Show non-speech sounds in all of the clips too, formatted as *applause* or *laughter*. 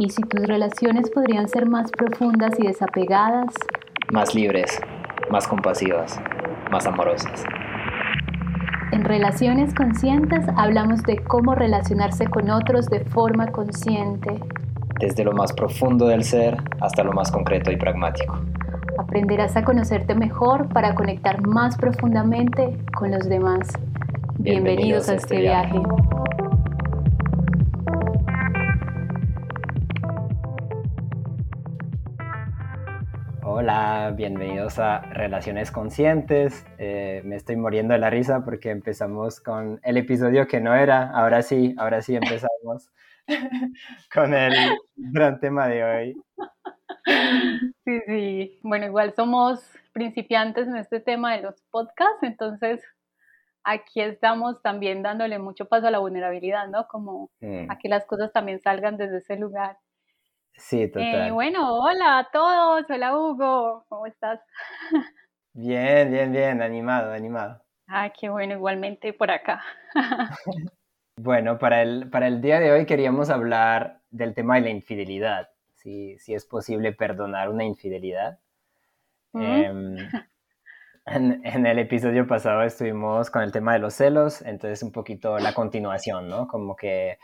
¿Y si tus relaciones podrían ser más profundas y desapegadas? Más libres, más compasivas, más amorosas. En Relaciones Conscientes hablamos de cómo relacionarse con otros de forma consciente. Desde lo más profundo del ser hasta lo más concreto y pragmático. Aprenderás a conocerte mejor para conectar más profundamente con los demás. Bienvenidos, a este, este viaje. Bienvenidos a Relaciones Conscientes. Eh, me estoy muriendo de la risa porque empezamos con el episodio que no era. Ahora sí, ahora sí empezamos *laughs* con el gran tema de hoy. Sí, sí. Bueno, igual somos principiantes en este tema de los podcasts, entonces aquí estamos también dándole mucho paso a la vulnerabilidad, ¿no? Como mm. a que las cosas también salgan desde ese lugar. Sí, eh, total. bueno, hola a todos, hola Hugo, ¿cómo estás? *laughs* Bien, bien, bien, animado, animado. Ah, qué bueno, igualmente por acá. *laughs* bueno, para el, para el día de hoy queríamos hablar del tema de la infidelidad, si, si es posible perdonar una infidelidad. Em, *laughs* en, en, el episodio pasado estuvimos con el tema de los celos, entonces un poquito la continuación, ¿no? Como que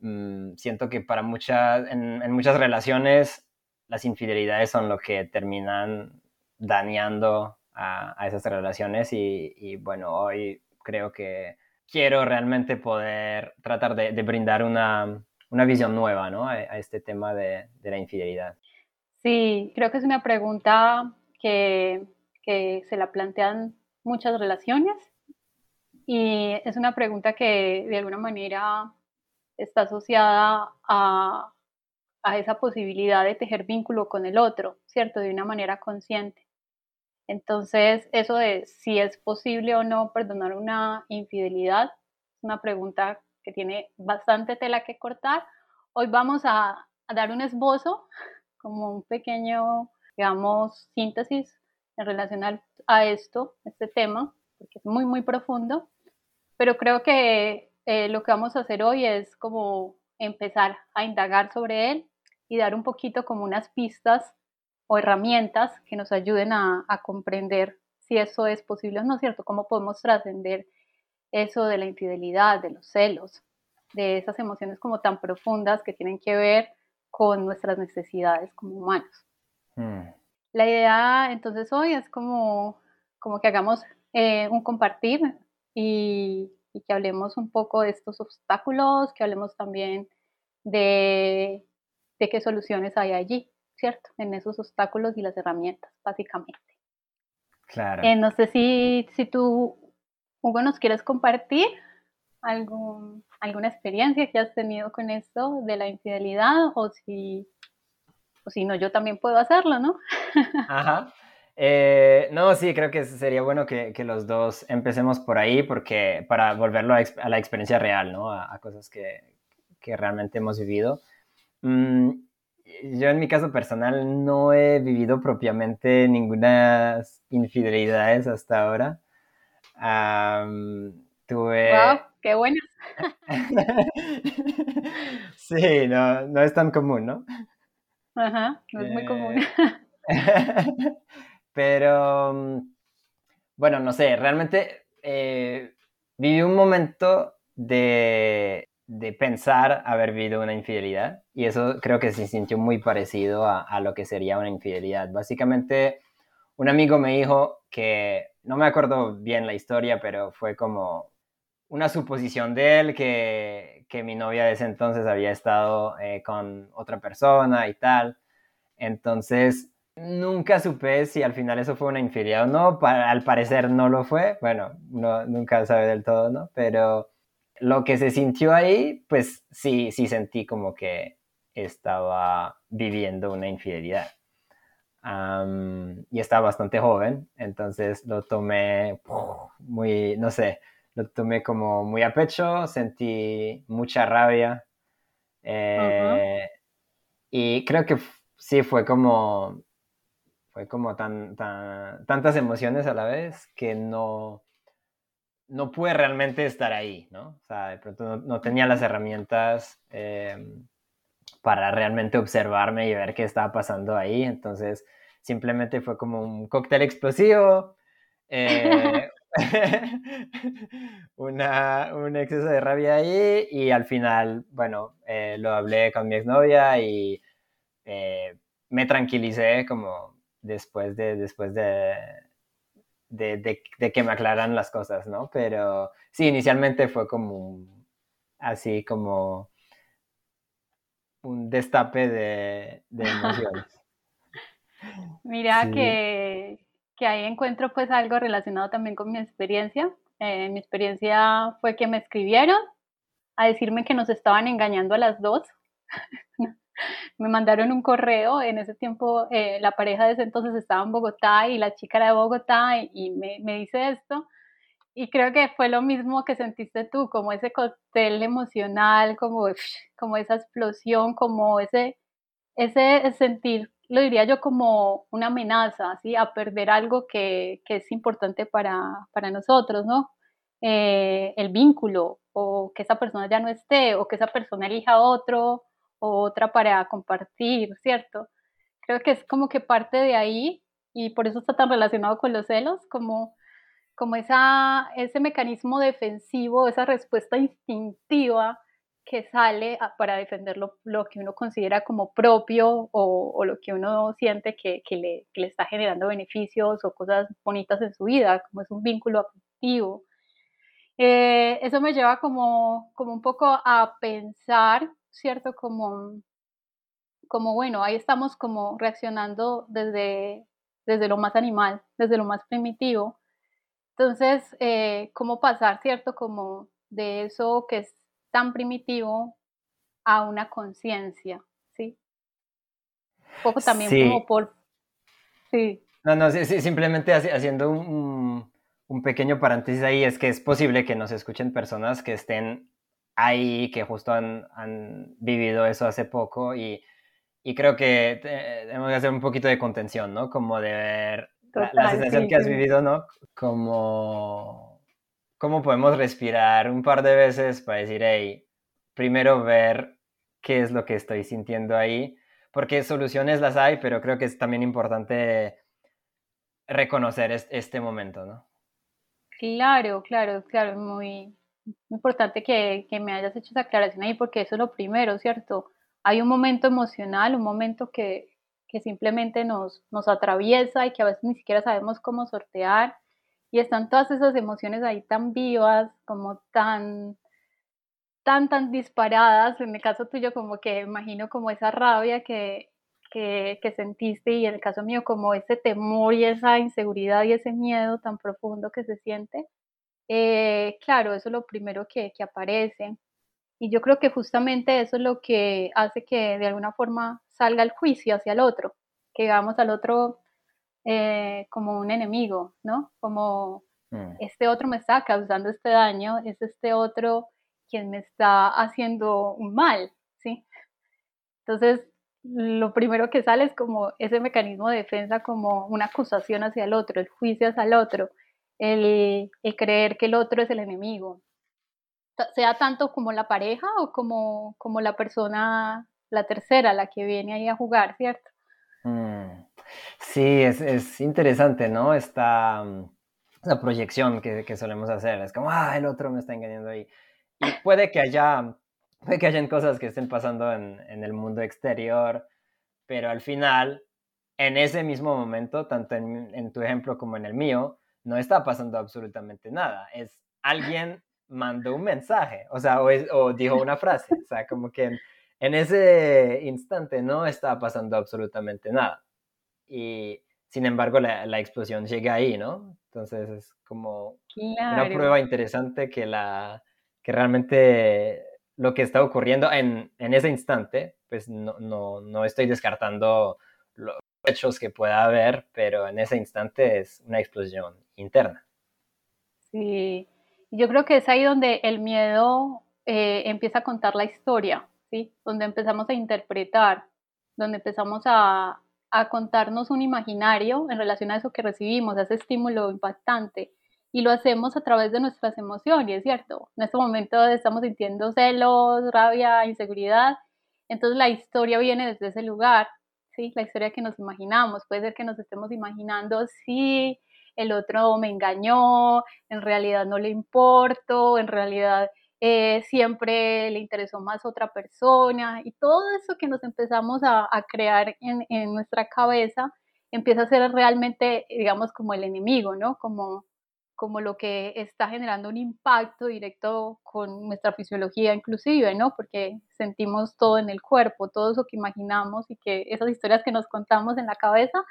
Mm, siento que para muchas, en, muchas relaciones las infidelidades son lo que terminan dañando a, esas relaciones y, bueno, hoy creo que quiero realmente poder tratar de, brindar una, visión nueva ¿no? a, este tema de, la infidelidad. Sí, creo que es una pregunta que, que se la plantean muchas relaciones y es una pregunta que de alguna manera está asociada a, esa posibilidad de tejer vínculo con el otro, ¿cierto? De una manera consciente. Entonces, eso de si es posible o no perdonar una infidelidad, es una pregunta que tiene bastante tela que cortar. Hoy vamos a, dar un esbozo, *laughs* como un pequeño, digamos, síntesis en relación a esto, este tema, porque es muy, muy profundo, pero creo que eh, lo que vamos a hacer hoy es como empezar a indagar sobre él y dar un poquito como unas pistas o herramientas que nos ayuden a, comprender si eso es posible o no, ¿cierto? Cómo podemos trascender eso de la infidelidad, de los celos, de esas emociones como tan profundas que tienen que ver con nuestras necesidades como humanos. Hmm. La idea entonces hoy es como, como que hagamos eh, un compartir y y que hablemos un poco de estos obstáculos, que hablemos también de, de qué soluciones hay allí, ¿cierto? En esos obstáculos y las herramientas, básicamente. Claro. Eh, no sé si, si tú, Hugo, nos quieres compartir algún, alguna experiencia que has tenido con esto de la infidelidad o si, o si no, yo también puedo hacerlo, ¿no? Ajá. Eh, no, sí, creo que sería bueno que, los dos empecemos por ahí porque para volverlo a, la experiencia real, ¿no? A, cosas que, realmente hemos vivido. Mm, yo en mi caso personal no he vivido propiamente ninguna infidelidades hasta ahora. tuve... ¡Wow! ¡Qué buenas! *laughs* sí, no, no es tan común, ¿no? Ajá, no es muy común. *laughs* *laughs* Pero, mm, bueno, no sé, realmente eh, viví un momento de, pensar haber vivido una infidelidad y eso creo que se sintió muy parecido a, lo que sería una infidelidad. Básicamente, un amigo me dijo que, no me acuerdo bien la historia, pero fue como una suposición de él que, que mi novia de ese entonces había estado eh, con otra persona y tal. Entonces, Nunca supe si al final eso fue una infidelidad o no. al parecer no lo fue. Bueno, no, nunca sabe del todo, ¿no? Pero lo que se sintió ahí, pues sí, sí sentí como que estaba viviendo una infidelidad. y estaba bastante joven, entonces lo tomé muy, no sé, lo tomé como muy a pecho, sentí mucha rabia. Eh, y creo que sí fue como fue como tan, tantas emociones a la vez que no, no pude realmente estar ahí, ¿no? O sea, de pronto no, tenía las herramientas em, para realmente observarme y ver qué estaba pasando ahí. Entonces, simplemente fue como un cóctel explosivo, eh, *laughs* *laughs* una, un exceso de rabia ahí y al final, bueno, eh, lo hablé con mi exnovia y eh, me tranquilicé como después de, después de, de, que me aclaran las cosas, ¿no? Pero sí, inicialmente fue como así como un destape de, emociones. *laughs* Mira que, que, ahí encuentro pues algo relacionado también con mi experiencia. Eh, mi experiencia fue que me escribieron a decirme que nos estaban engañando a las dos. *laughs* me mandaron un correo, en ese tiempo eh, la pareja de ese entonces estaba en Bogotá y la chica era de Bogotá y, me, me, dice esto. Y creo que fue lo mismo que sentiste tú, como ese cóctel emocional, como, *sniffs* como esa explosión, como ese, ese sentir, lo diría yo como una amenaza, ¿sí? A perder algo que, que es importante para, para nosotros, ¿no? Eh, el vínculo, o que esa persona ya no esté, o que esa persona elija otro, o otra para compartir, ¿cierto? Creo que es como que parte de ahí, y por eso está tan relacionado con los celos, como como esa, ese mecanismo defensivo, esa respuesta instintiva que sale para defender lo, que uno considera como propio o, lo que uno siente que, le, está generando beneficios o cosas bonitas en su vida, como es un vínculo afectivo. Eh, eso me lleva como, como un poco a pensar, ¿cierto? Como, como, bueno, ahí estamos como reaccionando desde, desde lo más animal, desde lo más primitivo, entonces, eh, ¿cómo pasar, cierto? Como de eso que es tan primitivo a una conciencia, ¿sí? Un poco también como por... Sí. No, no, sí, simplemente haciendo un, un, pequeño paréntesis ahí, es que es posible que nos escuchen personas que estén ahí, que justo han, han vivido eso hace poco y, y creo que tenemos que hacer un poquito de contención, ¿no? Como de ver la, sensación que has vivido, ¿no? Como, ¿Cómo podemos respirar un par de veces para decir, hey, primero ver qué es lo que estoy sintiendo ahí? Porque soluciones las hay, pero creo que es también importante reconocer este momento, ¿no? Claro, claro, claro, muy, importante que, que, me hayas hecho esa aclaración ahí, porque eso es lo primero, ¿cierto? Hay un momento emocional, un momento que, que simplemente nos, nos atraviesa y que a veces ni siquiera sabemos cómo sortear. Y están todas esas emociones ahí tan vivas, como tan, tan, tan disparadas. En el caso tuyo, como que imagino como esa rabia que, que, que, sentiste y en el caso mío como ese temor y esa inseguridad y ese miedo tan profundo que se siente. Eh, claro, eso es lo primero que, que aparece. Y yo creo que justamente eso es lo que hace que de alguna forma salga el juicio hacia el otro, que veamos al otro eh, como un enemigo, ¿no? Como mm. este otro me está causando este daño, es este otro quien me está haciendo un mal, ¿sí? Entonces, lo primero que sale es como ese mecanismo de defensa, como una acusación hacia el otro, el juicio hacia el otro, el, creer que el otro es el enemigo, sea tanto como la pareja o como, como la persona, la tercera, la que viene ahí a jugar, ¿cierto? Mm. Sí, es, es, interesante, ¿no? Esta, mm, esa proyección que, que, solemos hacer, es como, ah, el otro me está engañando ahí. Y puede que haya, puede que hayan cosas que estén pasando en, en el mundo exterior, pero al final, en ese mismo momento, tanto en, en tu ejemplo como en el mío, no está pasando absolutamente nada. Es *laughs* alguien mandó un mensaje, o sea, o, dijo una frase, o sea, como que en, ese instante no estaba pasando absolutamente nada. Y sin embargo, la, explosión llega ahí, ¿no? Entonces es como una prueba interesante que, la, que realmente lo que está ocurriendo en, en ese instante, pues no, no, no estoy descartando los hechos que pueda haber, pero en ese instante es una explosión interna. Sí, yo creo que es ahí donde el miedo eh, empieza a contar la historia, ¿sí? Donde empezamos a interpretar, donde empezamos a, contarnos un imaginario en relación a eso que recibimos, a ese estímulo impactante. Y lo hacemos a través de nuestras emociones, ¿cierto? En este momento estamos sintiendo celos, rabia, inseguridad, Entonces la historia viene desde ese lugar, ¿sí? La historia que nos imaginamos. Puede ser que nos estemos imaginando, sí, el otro me engañó, en realidad no le importo, en realidad eh, siempre le interesó más otra persona y todo eso que nos empezamos a, crear en, en, nuestra cabeza empieza a ser realmente, digamos, como el enemigo, ¿no? Como, como lo que está generando un impacto directo con nuestra fisiología inclusive, ¿no? Porque sentimos todo en el cuerpo, todo eso que imaginamos y que esas historias que nos contamos en la cabeza,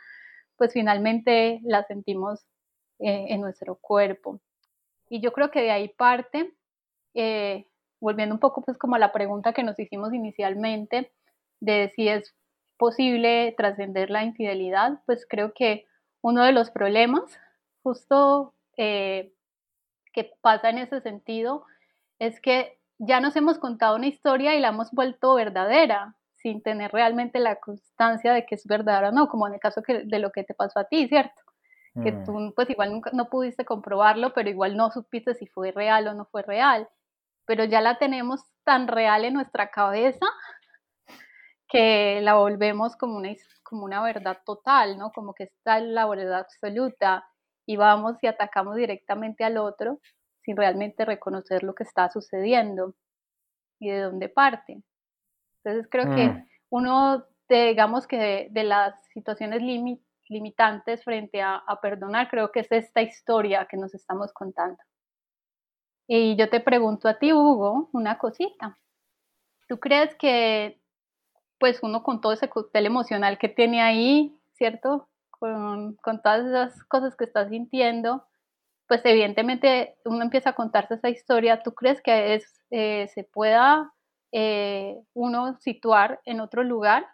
pues finalmente las sentimos eh, en nuestro cuerpo. Y yo creo que de ahí parte, eh, volviendo un poco pues como a la pregunta que nos hicimos inicialmente, de si es posible trascender la infidelidad, pues creo que uno de los problemas justo eh, que pasa en ese sentido es que ya nos hemos contado una historia y la hemos vuelto verdadera, sin tener realmente la constancia de que es verdadera o no, como en el caso que, de lo que te pasó a ti, ¿cierto? Que mm. tú pues igual nunca, no pudiste comprobarlo, pero igual no supiste si fue real o no fue real, pero ya la tenemos tan real en nuestra cabeza que la volvemos como una, como una verdad total, ¿no? Como que está la verdad absoluta y vamos y atacamos directamente al otro sin realmente reconocer lo que está sucediendo y de dónde parte. Entonces creo que mm. uno, digamos que de, las situaciones limitantes frente a, a, perdonar, creo que es esta historia que nos estamos contando. Y yo te pregunto a ti, Hugo, una cosita. ¿Tú crees que, pues uno con todo ese cóctel emocional que tiene ahí, ¿cierto? Con, todas esas cosas que estás sintiendo, pues evidentemente uno empieza a contarse esa historia. ¿Tú crees que es, eh, se pueda eh, uno situar en otro lugar?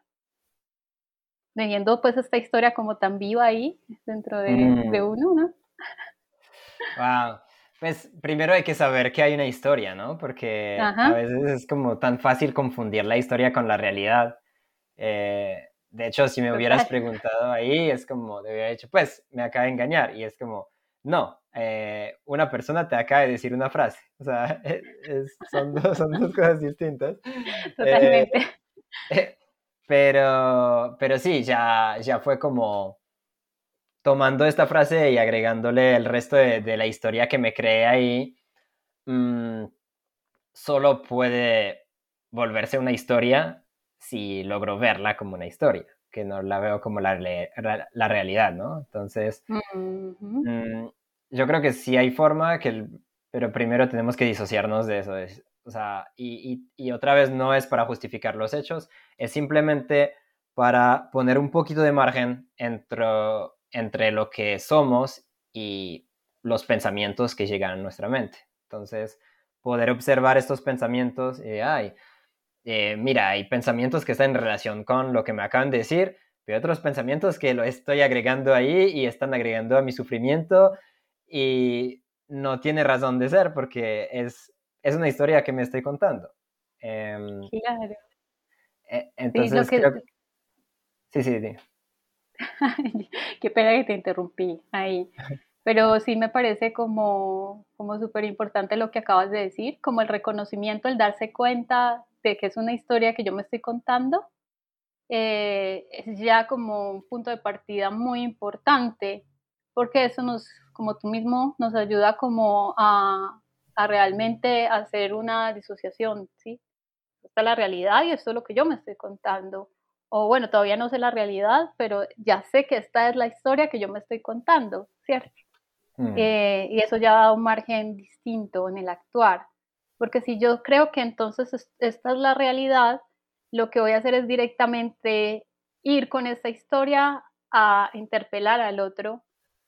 Teniendo pues esta historia como tan viva ahí dentro de, mm. uno, ¿no? Wow. Pues primero hay que saber que hay una historia, ¿no? Porque a veces es como tan fácil confundir la historia con la realidad. Eh, de hecho, si me hubieras preguntado ahí, es como, te hubiera dicho, pues, me acaba de engañar. Y es como, no, eh, una persona te acaba de decir una frase. O sea, *laughs* son, dos, son, dos, cosas distintas. Totalmente. *laughs* Eh, pero, pero sí, ya, ya fue como tomando esta frase y agregándole el resto de, la historia que me creé ahí, mm, solo puede volverse una historia si logro verla como una historia, que no la veo como la, la realidad, ¿no? Entonces, mm, yo creo que sí hay forma, que pero primero tenemos que disociarnos de eso. o sea, y, y, otra vez no es para justificar los hechos, es simplemente para poner un poquito de margen entre, entre lo que somos y los pensamientos que llegan a nuestra mente. Entonces, poder observar estos pensamientos y, ay, eh, mira, hay pensamientos que están en relación con lo que me acaban de decir, pero otros pensamientos que lo estoy agregando ahí y están agregando a mi sufrimiento y no tiene razón de ser porque es, es una historia que me estoy contando. Em, claro. E, entonces, sí, creo... sí, sí, sí. *laughs* Qué pena que te interrumpí ahí. Pero sí me parece como, como súper importante lo que acabas de decir, como el reconocimiento, el darse cuenta de que es una historia que yo me estoy contando, eh, es ya como un punto de partida muy importante, porque eso nos, como tú mismo, nos ayuda como a, a realmente hacer una disociación, ¿sí? Esta es la realidad y esto es lo que yo me estoy contando. O bueno, todavía no sé la realidad, pero ya sé que esta es la historia que yo me estoy contando, ¿cierto? Mm. Eh, y eso ya da un margen distinto en el actuar. Porque si yo creo que entonces esta es la realidad, lo que voy a hacer es directamente ir con esta historia a interpelar al otro,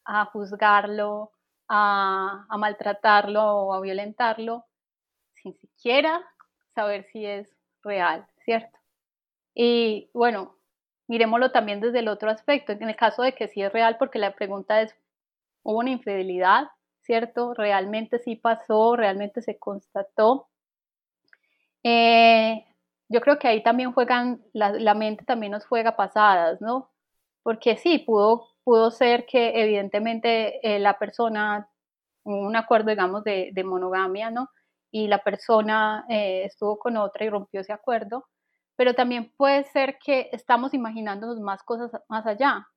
a juzgarlo, a, maltratarlo o a violentarlo, sin siquiera saber si es real, ¿cierto? Y bueno, miremoslo también desde el otro aspecto, en el caso de que sí es real, porque la pregunta es, ¿hubo una infidelidad? ¿Cierto? Realmente sí pasó, realmente se constató. Eh, yo creo que ahí también juegan, la, mente también nos juega pasadas, ¿no? Porque sí, pudo, pudo ser que evidentemente eh, la persona, un acuerdo, digamos, de, monogamia, ¿no? Y la persona eh, estuvo con otra y rompió ese acuerdo, pero también puede ser que estamos imaginándonos más cosas más allá.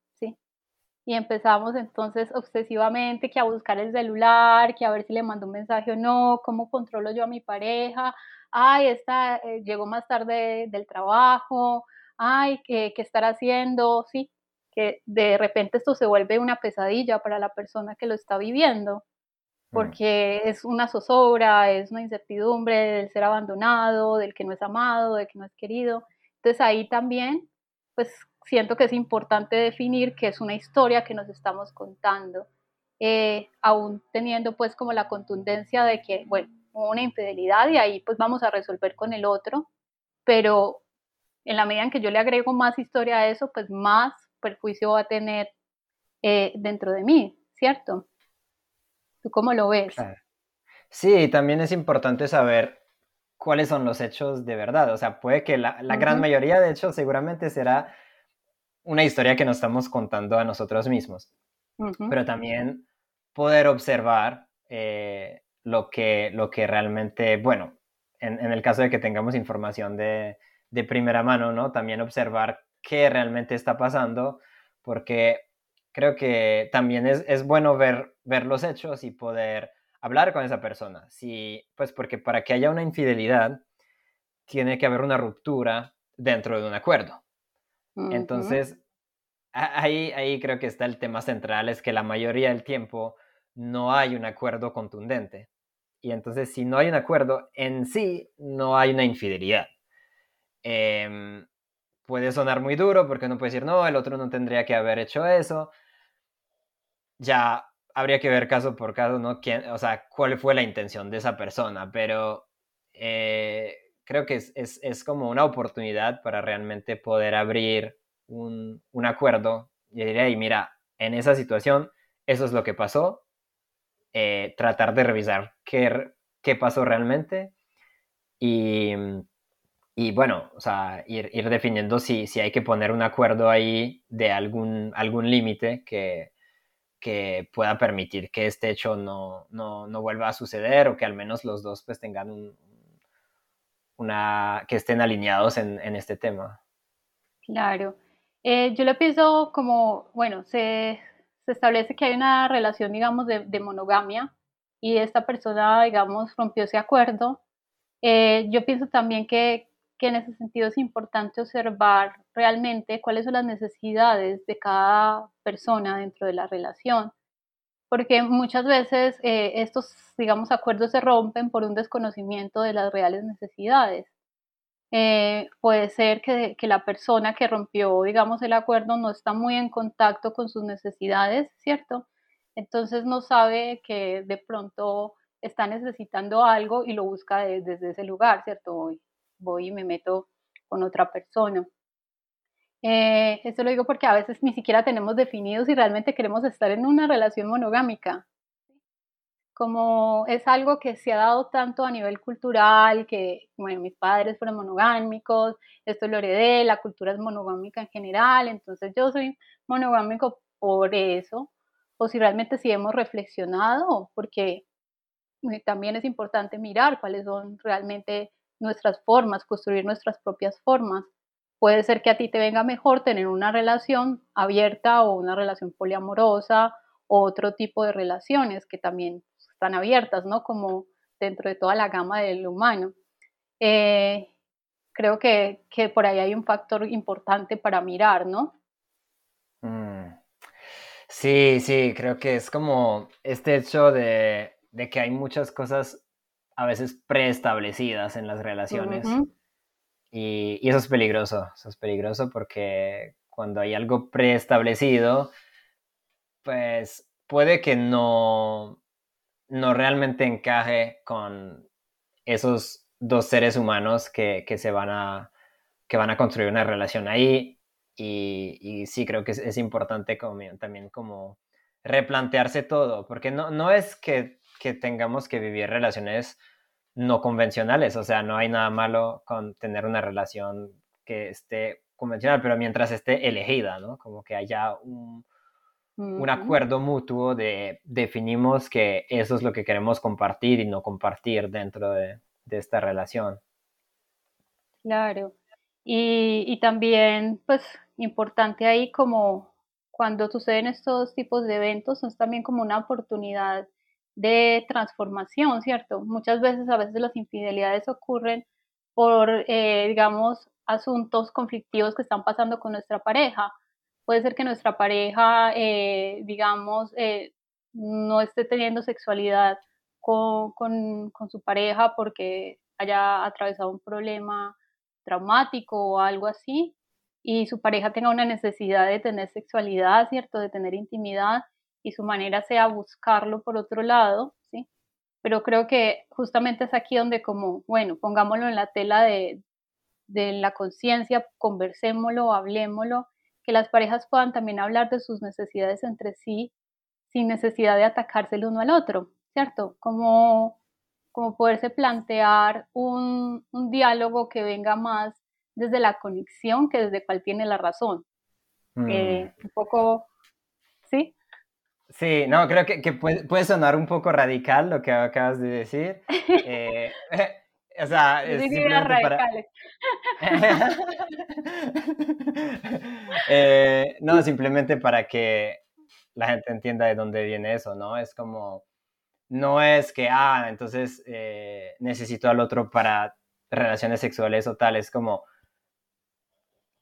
Y empezamos entonces obsesivamente que a buscar el celular, que a ver si le mando un mensaje o no, cómo controlo yo a mi pareja, ay, esta eh, llegó más tarde del trabajo, ay, ¿qué, ¿qué estará haciendo? Sí, que de repente esto se vuelve una pesadilla para la persona que lo está viviendo, mm. porque es una zozobra, es una incertidumbre del ser abandonado, del que no es amado, del que no es querido. Entonces ahí también, pues siento que es importante definir qué es una historia que nos estamos contando, eh, aún teniendo pues como la contundencia de que, bueno, una infidelidad y ahí pues vamos a resolver con el otro, pero en la medida en que yo le agrego más historia a eso, pues más perjuicio va a tener eh, dentro de mí, ¿cierto? ¿Tú cómo lo ves? Sí, también es importante saber cuáles son los hechos de verdad. O sea, puede que la, gran mayoría de hechos seguramente será una historia que nos estamos contando a nosotros mismos. Pero también poder observar eh, lo, que, lo que realmente, bueno, en, el caso de que tengamos información de, de primera mano, ¿no? También observar qué realmente está pasando, porque creo que también es, bueno ver, ver los hechos y poder hablar con esa persona. Si, pues porque para que haya una infidelidad, tiene que haber una ruptura dentro de un acuerdo. Entonces, ahí, ahí creo que está el tema central, es que la mayoría del tiempo no hay un acuerdo contundente. Y entonces, si no hay un acuerdo en sí, no hay una infidelidad. Eh, puede sonar muy duro porque uno puede decir, no, el otro no tendría que haber hecho eso. Ya habría que ver caso por caso, ¿no? ¿Quién, o sea, cuál fue la intención de esa persona, pero eh, creo que es, como una oportunidad para realmente poder abrir un, acuerdo. Y diría, y mira, en esa situación, eso es lo que pasó, eh, tratar de revisar qué, qué pasó realmente y y bueno, o sea, ir, ir definiendo si, si, hay que poner un acuerdo ahí de algún, algún límite que, que, pueda permitir que este hecho no, no, no, vuelva a suceder o que al menos los dos pues tengan un, una, que estén alineados en, en este tema. Claro. Eh, yo lo pienso como, bueno, se, se, establece que hay una relación, digamos, de, de monogamia y esta persona, digamos, rompió ese acuerdo. Eh, yo pienso también que, que en ese sentido es importante observar realmente cuáles son las necesidades de cada persona dentro de la relación, porque muchas veces eh, estos, digamos, acuerdos se rompen por un desconocimiento de las reales necesidades. Eh, puede ser que, la persona que rompió, digamos, el acuerdo no está muy en contacto con sus necesidades, ¿cierto? Entonces no sabe que de pronto está necesitando algo y lo busca desde ese lugar, ¿cierto? voy y me meto con otra persona. Eh, esto lo digo porque a veces ni siquiera tenemos definido si realmente queremos estar en una relación monogámica. Como es algo que se ha dado tanto a nivel cultural, que bueno, mis padres fueron monogámicos, esto lo heredé, la cultura es monogámica en general, entonces yo soy monogámico por eso, o si realmente sí hemos reflexionado, porque eh, también es importante mirar cuáles son realmente nuestras formas, construir nuestras propias formas. Puede ser que a ti te venga mejor tener una relación abierta o una relación poliamorosa o otro tipo de relaciones que también están abiertas, ¿no? Como dentro de toda la gama del humano. Eh, creo que, que, por ahí hay un factor importante para mirar, ¿no? Mm. Sí, sí, creo que es como este hecho de, de que hay muchas cosas a veces preestablecidas en las relaciones. Y, eso es peligroso, eso es peligroso porque cuando hay algo preestablecido, pues puede que no, no realmente encaje con esos dos seres humanos que, se van a, que van a construir una relación ahí. Y, sí, creo que es, importante también como replantearse todo, porque no, no es que que tengamos que vivir relaciones no convencionales, o sea, no hay nada malo con tener una relación que esté convencional, pero mientras esté elegida, ¿no? Como que haya un, acuerdo mutuo de definimos que eso es lo que queremos compartir y no compartir dentro de, esta relación. Claro. Y, y también, pues, importante ahí como cuando suceden estos tipos de eventos, es también como una oportunidad de transformación, ¿cierto? Muchas veces, a veces las infidelidades ocurren por, eh, digamos, asuntos conflictivos que están pasando con nuestra pareja. Puede ser que nuestra pareja, eh, digamos, eh, no esté teniendo sexualidad con, con, con, su pareja porque haya atravesado un problema traumático o algo así, y su pareja tenga una necesidad de tener sexualidad, ¿cierto? De tener intimidad, y su manera sea buscarlo por otro lado, ¿sí? Pero creo que justamente es aquí donde como, bueno, pongámoslo en la tela de, de la conciencia, conversémoslo, hablemoslo, que las parejas puedan también hablar de sus necesidades entre sí sin necesidad de atacarse el uno al otro, ¿cierto? Como, como poderse plantear un, un diálogo que venga más desde la conexión que desde cuál tiene la razón. Eh, mm. un poco, ¿sí? Sí, no, creo que, que puede, puede, sonar un poco radical lo que acabas de decir. Eh, *laughs* *laughs* o sea, es simplemente para... *laughs* eh, no, simplemente para que la gente entienda de dónde viene eso, ¿no? Es como, no es que, ah, entonces eh, necesito al otro para relaciones sexuales o tal, es como,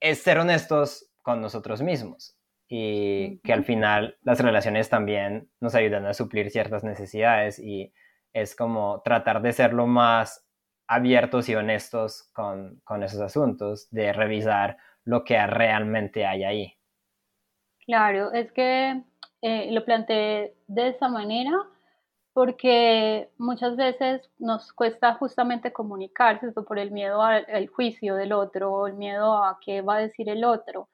es ser honestos con nosotros mismos y que al final las relaciones también nos ayudan a suplir ciertas necesidades y es como tratar de ser lo más abiertos y honestos con, con esos asuntos, de revisar lo que realmente hay ahí. Claro, es que eh, lo planteé de esa manera porque muchas veces nos cuesta justamente comunicarse por el miedo al, al juicio del otro, el miedo a qué va a decir el otro.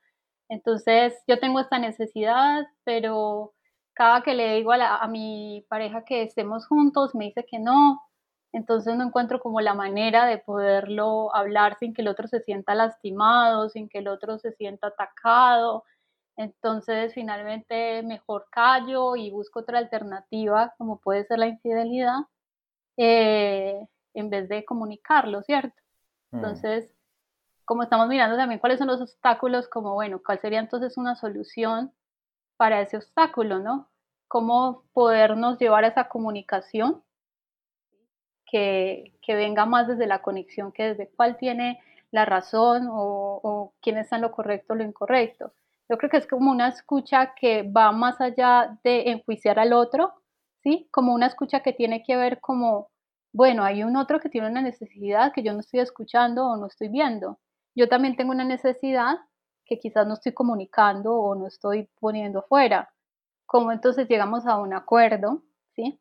Entonces, yo tengo esta necesidad, pero cada que le digo a, a, mi pareja que estemos juntos, me dice que no. Entonces no encuentro como la manera de poderlo hablar sin que el otro se sienta lastimado, sin que el otro se sienta atacado. Entonces finalmente mejor callo y busco otra alternativa, como puede ser la infidelidad, eh, en vez de comunicarlo, ¿cierto? Mm. Entonces, como estamos mirando también cuáles son los obstáculos, como bueno, cuál sería entonces una solución para ese obstáculo, ¿no? Cómo podernos llevar a esa comunicación que, que venga más desde la conexión que desde cuál tiene la razón o, o quién está en lo correcto o lo incorrecto. Yo creo que es como una escucha que va más allá de enjuiciar al otro, ¿sí? Como una escucha que tiene que ver como, bueno, hay un otro que tiene una necesidad que yo no estoy escuchando o no estoy viendo yo también tengo una necesidad que quizás no estoy comunicando o no estoy poniendo fuera. ¿Cómo entonces llegamos a un acuerdo, ¿sí?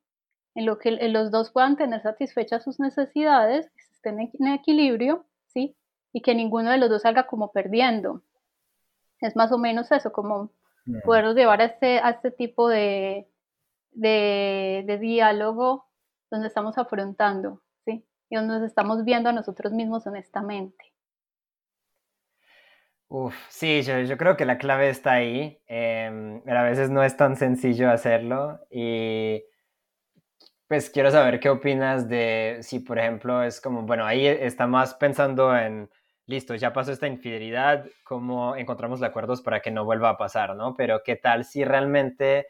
En lo que los dos puedan tener satisfechas sus necesidades, que estén en equilibrio, ¿sí? Y que ninguno de los dos salga como perdiendo. Es más o menos eso, como poder llevar a este, a este tipo de, de, de diálogo donde estamos afrontando, ¿sí? Y donde nos estamos viendo a nosotros mismos honestamente. Uf, sí, yo, creo que la clave está ahí, eh, a veces no es tan sencillo hacerlo y pues quiero saber qué opinas de si, por ejemplo, es como, bueno, ahí está más pensando en, listo, ya pasó esta infidelidad, cómo encontramos acuerdos para que no vuelva a pasar, ¿no? Pero qué tal si realmente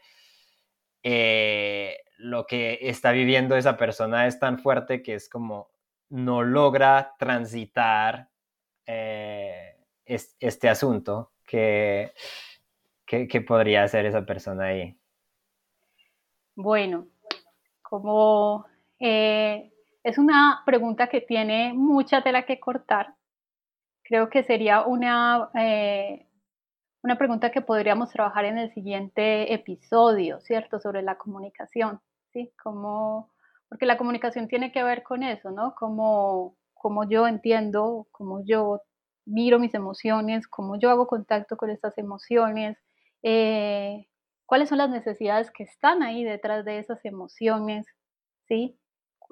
eh, lo que está viviendo esa persona es tan fuerte que es como no logra transitar. Eh, este asunto que, que, podría hacer esa persona ahí? Bueno, como eh, es una pregunta que tiene mucha tela que cortar, creo que sería una, eh, una pregunta que podríamos trabajar en el siguiente episodio, ¿cierto? Sobre la comunicación, ¿sí? Como, porque la comunicación tiene que ver con eso, ¿no? Como, como yo entiendo, como yo miro mis emociones, cómo yo hago contacto con estas emociones, eh, cuáles son las necesidades que están ahí detrás de esas emociones, ¿sí?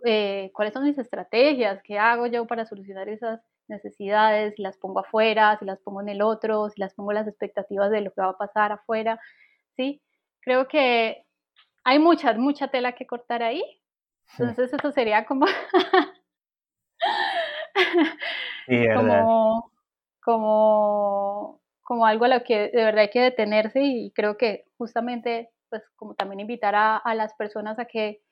Eh, cuáles son mis estrategias, qué hago yo para solucionar esas necesidades, si las pongo afuera, si las pongo en el otro, si las pongo en las expectativas de lo que va a pasar afuera, ¿sí? Creo que hay mucha, mucha tela que cortar ahí. Entonces eso sería como, *laughs* como como, como algo a lo que de verdad hay que detenerse y creo que justamente, pues como también invitar a, a las personas a que,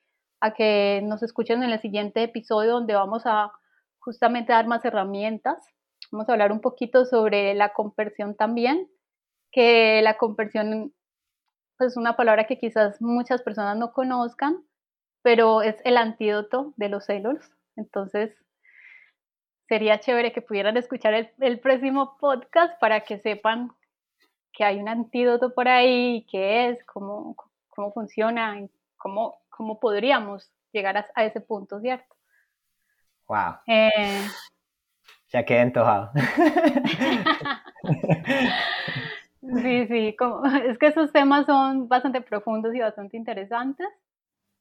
a que nos escuchen en el siguiente episodio donde vamos a justamente dar más herramientas. Vamos a hablar un poquito sobre la conversión también, que la conversión pues, es una palabra que quizás muchas personas no conozcan, pero es el antídoto de los celos. Entonces, sería chévere que pudieran escuchar el, próximo podcast para que sepan que hay un antídoto por ahí, qué es, cómo, cómo funciona, cómo, cómo podríamos llegar a, ese punto, ¿cierto? Wow. Eh, ya quedé antojado. *laughs* sí, sí, es que esos temas son bastante profundos y bastante interesantes,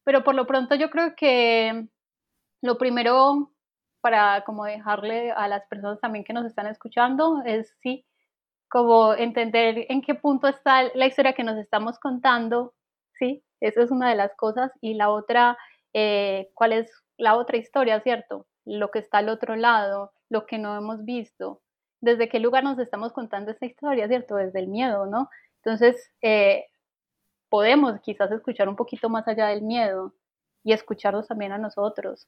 pero por lo pronto yo creo que lo primero para como dejarle a las personas también que nos están escuchando es sí, como entender en qué punto está la historia que nos estamos contando, sí, esa es una de las cosas, y la otra, eh, cuál es la otra historia, ¿cierto? Lo que está al otro lado, lo que no hemos visto, desde qué lugar nos estamos contando esta historia, ¿cierto? Desde el miedo, ¿no? Entonces, eh, podemos quizás escuchar un poquito más allá del miedo y escucharnos también a nosotros.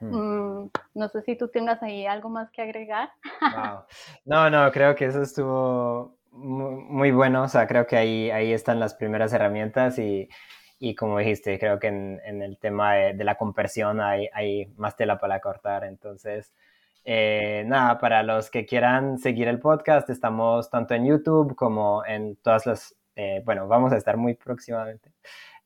Hmm. Mm, no sé si tú tengas ahí algo más que agregar. No, no, creo que eso estuvo muy, bueno. O sea, creo que ahí, ahí están las primeras herramientas y, y como dijiste, creo que en, en el tema de, de, la conversión hay, hay más tela para cortar. Entonces, eh, nada, para los que quieran seguir el podcast, estamos tanto en YouTube como en todas las, eh, bueno, vamos a estar muy próximamente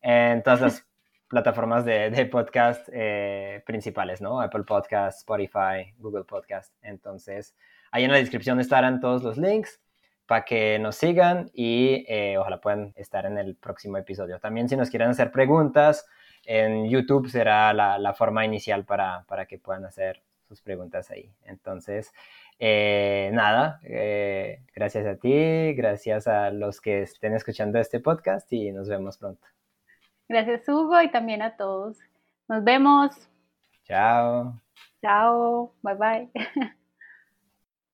en todas las plataformas de, podcast eh, principales, ¿no? Apple Podcast, Spotify, Google Podcast. Entonces, ahí en la descripción estarán todos los links para que nos sigan y ojalá puedan estar en el próximo episodio. También si nos quieren hacer preguntas, en YouTube será la, forma inicial para, para que puedan hacer sus preguntas ahí. Entonces, eh, nada, eh, gracias a ti, gracias a los que estén escuchando este podcast y nos vemos pronto. Gracias Hugo y también a todos. Nos vemos. Chao. Chao. Bye bye. *laughs*